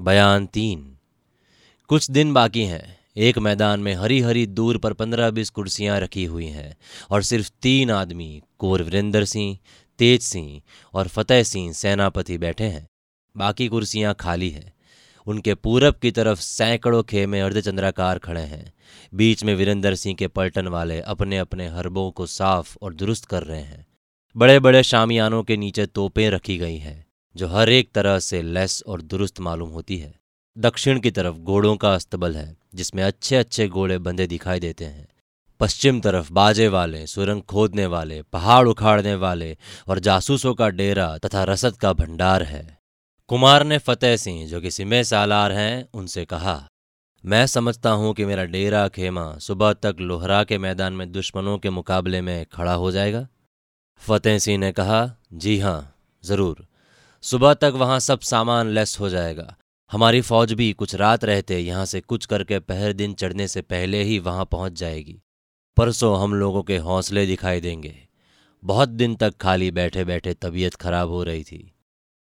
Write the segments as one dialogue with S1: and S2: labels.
S1: बयान तीन। कुछ दिन बाकी हैं। एक मैदान में हरी हरी दूर पर पंद्रह बीस कुर्सियाँ रखी हुई हैं और सिर्फ़ तीन आदमी कोर वीरेंद्र सिंह, तेज सिंह और फतेह सिंह सेनापति बैठे हैं। बाकी कुर्सियाँ खाली हैं। उनके पूरब की तरफ़ सैकड़ों खेमे अर्धचंद्राकार खड़े हैं। बीच में वीरेंद्र सिंह के पलटन वाले अपने अपने हरबों को साफ़ और दुरुस्त कर रहे हैं। बड़े बड़े शामियानों के नीचे तोपें रखी गई हैं। जो हर एक तरह से लेस और दुरुस्त मालूम होती है। दक्षिण की तरफ़ घोड़ों का अस्तबल है, जिसमें अच्छे अच्छे घोड़े बंधे दिखाई देते हैं। पश्चिम तरफ़ बाजे वाले, सुरंग खोदने वाले, पहाड़ उखाड़ने वाले और जासूसों का डेरा तथा रसद का भंडार है। कुमार ने फतेह सिंह, जो कि सिमे सालार हैं, उनसे कहा, मैं समझता हूँ कि मेरा डेरा खेमा सुबह तक लोहरा के मैदान में दुश्मनों के मुकाबले में खड़ा हो जाएगा। फतेह सिंह ने कहा, जी हाँ ज़रूर। सुबह तक वहाँ सब सामान लेस हो जाएगा। हमारी फौज भी कुछ रात रहते यहाँ से कुछ करके पहर दिन चढ़ने से पहले ही वहाँ पहुँच जाएगी। परसों हम लोगों के हौसले दिखाई देंगे। बहुत दिन तक खाली बैठे बैठे तबीयत खराब हो रही थी।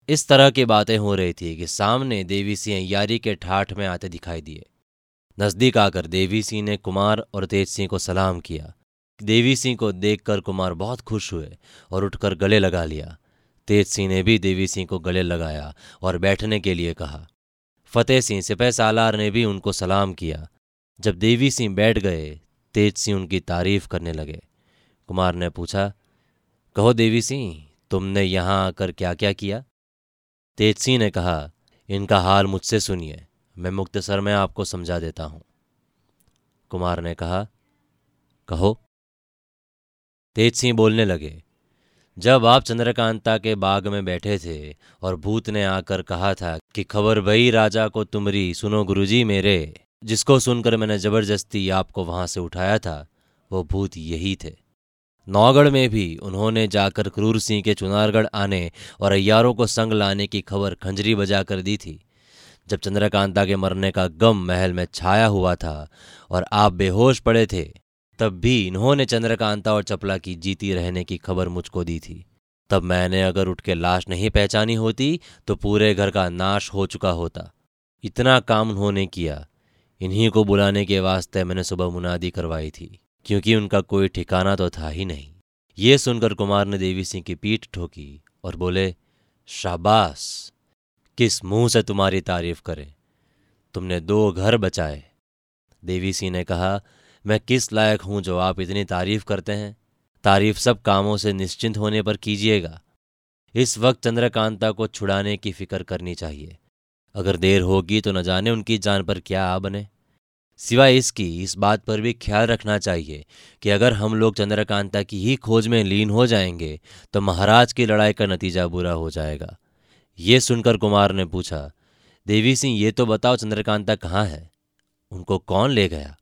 S1: इस तरह की बातें हो रही थी कि सामने देवी सिंह यारी के ठाठ में आते दिखाई दिए। नज़दीक आकर देवी सिंह ने कुमार और तेज सिंह को सलाम किया। देवी सिंह को देखकर कुमार बहुत खुश हुए और उठकर गले लगा लिया। तेज सिंह ने भी देवी सिंह को गले लगाया और बैठने के लिए कहा। फतेह सिंह, सिपह सालार ने भी उनको सलाम किया। जब देवी सिंह बैठ गए, तेज सिंह उनकी तारीफ़ करने लगे। कुमार ने पूछा, कहो देवी सिंह, तुमने यहाँ आकर क्या क्या? किया तेज सिंह ने कहा, इनका हाल मुझसे सुनिए, मैं मुख्तसर में आपको समझा देता हूँ। कुमार ने कहा, कहो। तेज सिंह बोलने लगे जब आप चंद्रकांता के बाग में बैठे थे और भूत ने आकर कहा था कि खबर भई राजा को तुमरी, सुनो गुरुजी मेरे, जिसको सुनकर मैंने ज़बरदस्ती आपको वहाँ से उठाया था, वो भूत यही थे। नौगढ़ में भी उन्होंने जाकर क्रूर सिंह के चुनारगढ़ आने और अयारों को संग लाने की खबर खंजरी बजा कर दी थी। जब चंद्रकांता के मरने का गम महल में छाया हुआ था और आप बेहोश पड़े थे तब भी इन्होंने चंद्रकांता और चपला की जीती रहने की खबर मुझको दी थी। तब मैंने अगर उठ के लाश नहीं पहचानी होती तो पूरे घर का नाश हो चुका होता। इतना काम उन्होंने किया। इन्हीं को बुलाने के वास्ते मैंने सुबह मुनादी करवाई थी, क्योंकि उनका कोई ठिकाना तो था ही नहीं। ये सुनकर कुमार ने देवी सिंह की पीठ ठोकी और बोले, शाबाश! किस मुँह से तुम्हारी तारीफ़ करें? तुमने दो घर बचाए। देवी सिंह ने कहा मैं किस लायक हूँ जो आप इतनी तारीफ़ करते हैं? तारीफ़ सब कामों से निश्चिंत होने पर कीजिएगा। इस वक्त चंद्रकांता को छुड़ाने की फ़िक्र करनी चाहिए। अगर देर होगी तो न जाने उनकी जान पर क्या आ बने। सिवाय इसकी, इस बात पर भी ख्याल रखना चाहिए कि अगर हम लोग चंद्रकांता की ही खोज में लीन हो जाएँगे तो महाराज की लड़ाई का नतीजा बुरा हो जाएगा। ये सुनकर कुमार ने पूछा, देवी सिंह, ये तो बताओ चंद्रकांता कहाँ है? उनको कौन ले गया?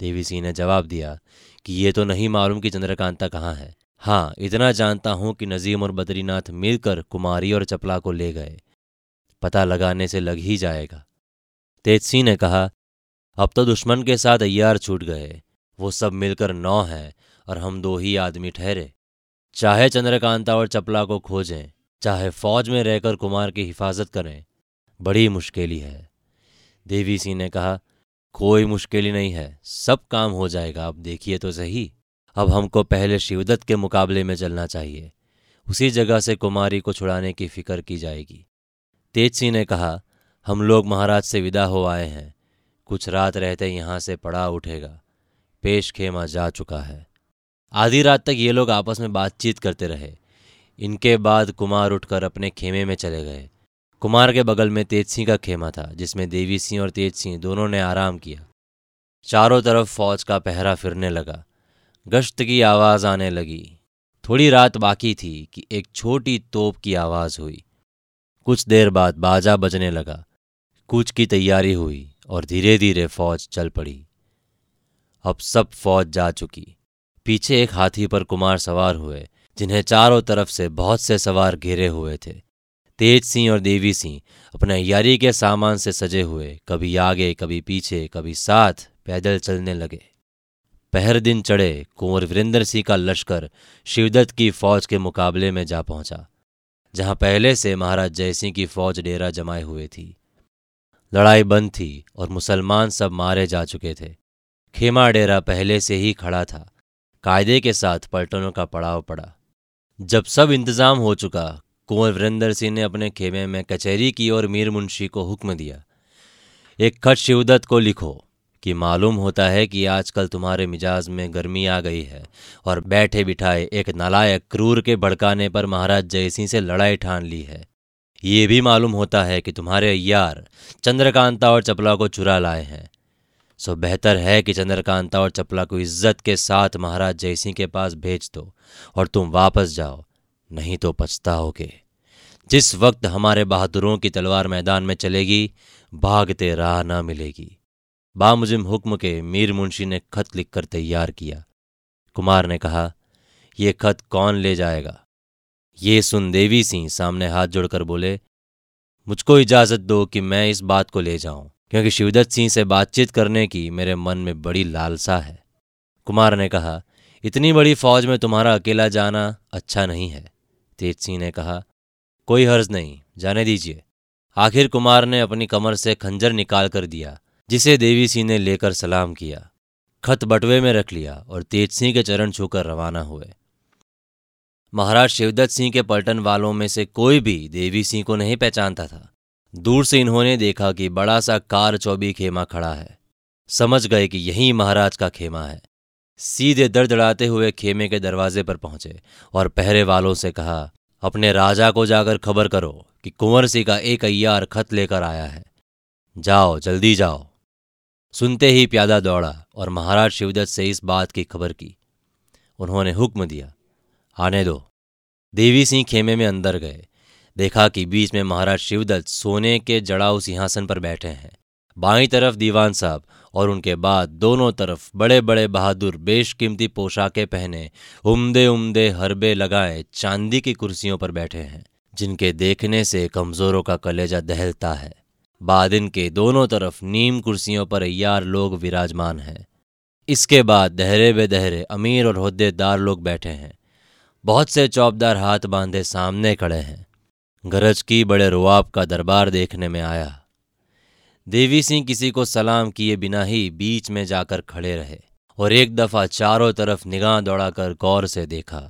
S1: देवी सिंह ने जवाब दिया कि ये तो नहीं मालूम कि चंद्रकांता कहाँ है। हाँ इतना जानता हूँ कि नजीम और बद्रीनाथ मिलकर कुमारी और चपला को ले गए। पता लगाने से लग ही जाएगा। तेज सिंह ने कहा, अब तो दुश्मन के साथ अय्यार छूट गए। वो सब मिलकर नौ हैं और हम दो ही आदमी ठहरे। चाहे चंद्रकांता और चपला को खोजें, चाहे फौज में रहकर कुमार की हिफाजत करें, बड़ी मुश्किल है। देवी सिंह ने कहा कोई मुश्किल ही नहीं है। सब काम हो जाएगा। अब देखिए तो सही। अब हमको पहले शिवदत्त के मुकाबले में चलना चाहिए। उसी जगह से कुमारी को छुड़ाने की फ़िक्र की जाएगी। तेज सिंह ने कहा, हम लोग महाराज से विदा हो आए हैं। कुछ रात रहते यहाँ से पड़ा उठेगा। पेश खेमा जा चुका है। आधी रात तक ये लोग आपस में बातचीत करते रहे। इनके बाद कुमार उठकर अपने खेमे में चले गए। कुमार के बगल में तेज सिंह का खेमा था, जिसमें देवी सिंह और तेज सिंह दोनों ने आराम किया। चारों तरफ़ फौज का पहरा फिरने लगा। गश्त की आवाज़ आने लगी। थोड़ी रात बाकी थी कि एक छोटी तोप की आवाज़ हुई। कुछ देर बाद बाजा बजने लगा। कूच की तैयारी हुई और धीरे धीरे फौज चल पड़ी। अब सब फौज जा चुकी। पीछे एक हाथी पर कुमार सवार हुए, जिन्हें चारों तरफ़ से बहुत से सवार घेरे हुए थे। तेज सिंह और देवी सिंह अपने यारी के सामान से सजे हुए, कभी आगे, कभी पीछे, कभी साथ पैदल चलने लगे। पहर दिन चढ़े, कुंवर वीरेंद्र सिंह का लश्कर शिवदत्त की फौज के मुकाबले में जा पहुँचा, जहाँ पहले से महाराज जयसिंह की फौज डेरा जमाए हुए थी। लड़ाई बंद थी और मुसलमान सब मारे जा चुके थे। खेमा डेरा पहले से ही खड़ा था। कायदे के साथ पलटनों का पड़ाव पड़ा। जब सब इंतज़ाम हो चुका कुंवर वीरेंद्र सिंह ने अपने खेमे में कचहरी की और मीर मुंशी को हुक्म दिया। एक खत शिवदत्त को लिखो कि मालूम होता है कि आजकल तुम्हारे मिजाज में गर्मी आ गई है और बैठे बिठाए एक नालायक क्रूर के भड़काने पर महाराज जयसिंह से लड़ाई ठान ली है। ये भी मालूम होता है कि तुम्हारे अय्यार चंद्रकांता और चपला को चुरा लाए हैं। सो बेहतर है कि चंद्रकांता और चपला को इज़्ज़त के साथ महाराज जयसिंह के पास भेज दो और तुम वापस जाओ। नहीं तो पछताओगे। जिस वक्त हमारे बहादुरों की तलवार मैदान में चलेगी भागते राह ना मिलेगी। बामुजिम हुक्म के मीर मुंशी ने खत लिखकर तैयार किया। कुमार ने कहा, ये खत कौन ले जाएगा? ये सुन देवी सिंह सामने हाथ जोड़कर बोले, मुझको इजाज़त दो कि मैं इस बात को ले जाऊँ, क्योंकि शिवदत्त सिंह से बातचीत करने की मेरे मन में बड़ी लालसा है। कुमार ने कहा, इतनी बड़ी फौज में तुम्हारा अकेला जाना अच्छा नहीं है। तेज सिंह ने कहा, कोई हर्ज नहीं, जाने दीजिए। आखिर कुमार ने अपनी कमर से खंजर निकाल कर दिया, जिसे देवी सिंह ने लेकर सलाम किया। खत बटवे में रख लिया और तेज सिंह के चरण छूकर रवाना हुए। महाराज शिवदत्त सिंह के पलटन वालों में से कोई भी देवी सिंह को नहीं पहचानता था। दूर से इन्होंने देखा कि बड़ा सा कार चौबी खेमा खड़ा है। समझ गए कि यही महाराज का खेमा है। सीधे दड़दड़ाते हुए खेमे के दरवाजे पर पहुँचे और पहरे वालों से कहा, अपने राजा को जाकर खबर करो कि कुंवर सिंह का एक अय्यार खत लेकर आया है। जाओ, जल्दी जाओ। सुनते ही प्यादा दौड़ा और महाराज शिवदत्त से इस बात की खबर की। उन्होंने हुक्म दिया, आने दो। देवी सिंह खेमे में अंदर गए। देखा कि बीच में महाराज शिवदत्त सोने के जड़ाऊ सिंहासन पर बैठे हैं। बाईं तरफ़ दीवान साहब और उनके बाद दोनों तरफ़ बड़े बड़े बहादुर बेशकीमती पोशाकें पहने उम्दे उम्दे हरबे लगाए चांदी की कुर्सियों पर बैठे हैं, जिनके देखने से कमजोरों का कलेजा दहलता है। बाद इनके दोनों तरफ़ नीम कुर्सियों पर यार लोग विराजमान हैं। इसके बाद दहरे बेदहरे अमीर और होद्देदार लोग बैठे हैं। बहुत से चौबदार हाथ बांधे सामने खड़े हैं। गरज की बड़े रुआब का दरबार देखने में आया। देवी सिंह किसी को सलाम किए बिना ही बीच में जाकर खड़े रहे और एक दफ़ा चारों तरफ़ निगाह दौड़ाकर गौर से देखा।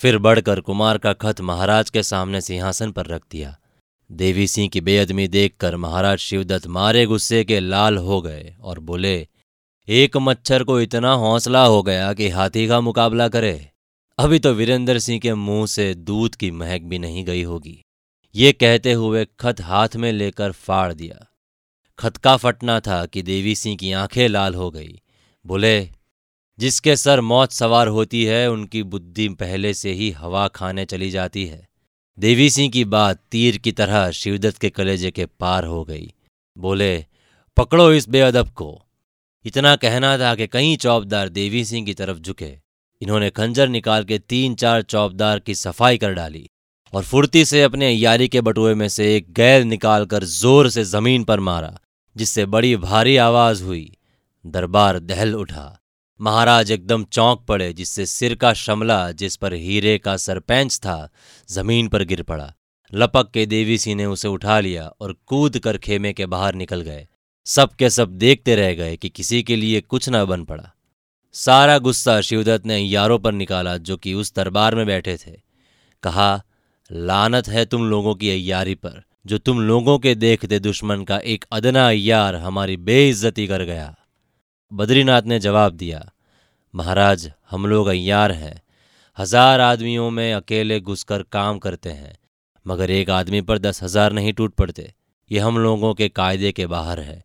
S1: फिर बढ़कर कुमार का खत महाराज के सामने सिंहासन पर रख दिया। देवी सिंह की बेअदमी देखकर महाराज शिवदत्त मारे गुस्से के लाल हो गए और बोले, एक मच्छर को इतना हौसला हो गया कि हाथी का मुकाबला करे। अभी तो वीरेंद्र सिंह के मुँह से दूध की महक भी नहीं गई होगी। ये कहते हुए खत हाथ में लेकर फाड़ दिया। खत का फटना था कि देवी सिंह की आँखें लाल हो गई। बोले, जिसके सर मौत सवार होती है, उनकी बुद्धि पहले से ही हवा खाने चली जाती है। देवी सिंह की बात तीर की तरह शिवदत्त के कलेजे के पार हो गई। बोले, पकड़ो इस बेअदब को। इतना कहना था कि कई चौबदार देवी सिंह की तरफ़ झुके। इन्होंने खंजर निकाल के तीन चार चौबदार की सफ़ाई कर डाली और फुर्ती से अपने यारी के बटुए में से एक गैर निकालकर ज़ोर से ज़मीन पर मारा। जिससे बड़ी भारी आवाज़ हुई। दरबार दहल उठा। महाराज एकदम चौंक पड़े, जिससे सिर का शमला, जिस पर हीरे का सरपंच था, ज़मीन पर गिर पड़ा। लपक के देवी सिंह ने उसे उठा लिया और कूद कर खेमे के बाहर निकल गए। सब के सब देखते रह गए कि किसी के लिए कुछ न बन पड़ा। सारा गुस्सा शिवदत्त ने यारों पर निकाला, जो कि उस दरबार में बैठे थे। कहा, लानत है तुम लोगों की अयारी पर। जो तुम लोगों के देखते दुश्मन का एक अदना अयार हमारी बेइज्जती कर गया। बद्रीनाथ ने जवाब दिया, महाराज, हम लोग अयार हैं। हज़ार आदमियों में अकेले घुसकर काम करते हैं, मगर एक आदमी पर दस हज़ार नहीं टूट पड़ते। ये हम लोगों के कायदे के बाहर है।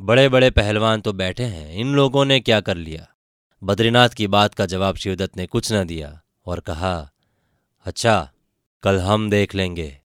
S1: बड़े बड़े पहलवान तो बैठे हैं, इन लोगों ने क्या कर लिया? बद्रीनाथ की बात का जवाब शिवदत्त ने कुछ न दिया और कहा अच्छा कल हम देख लेंगे।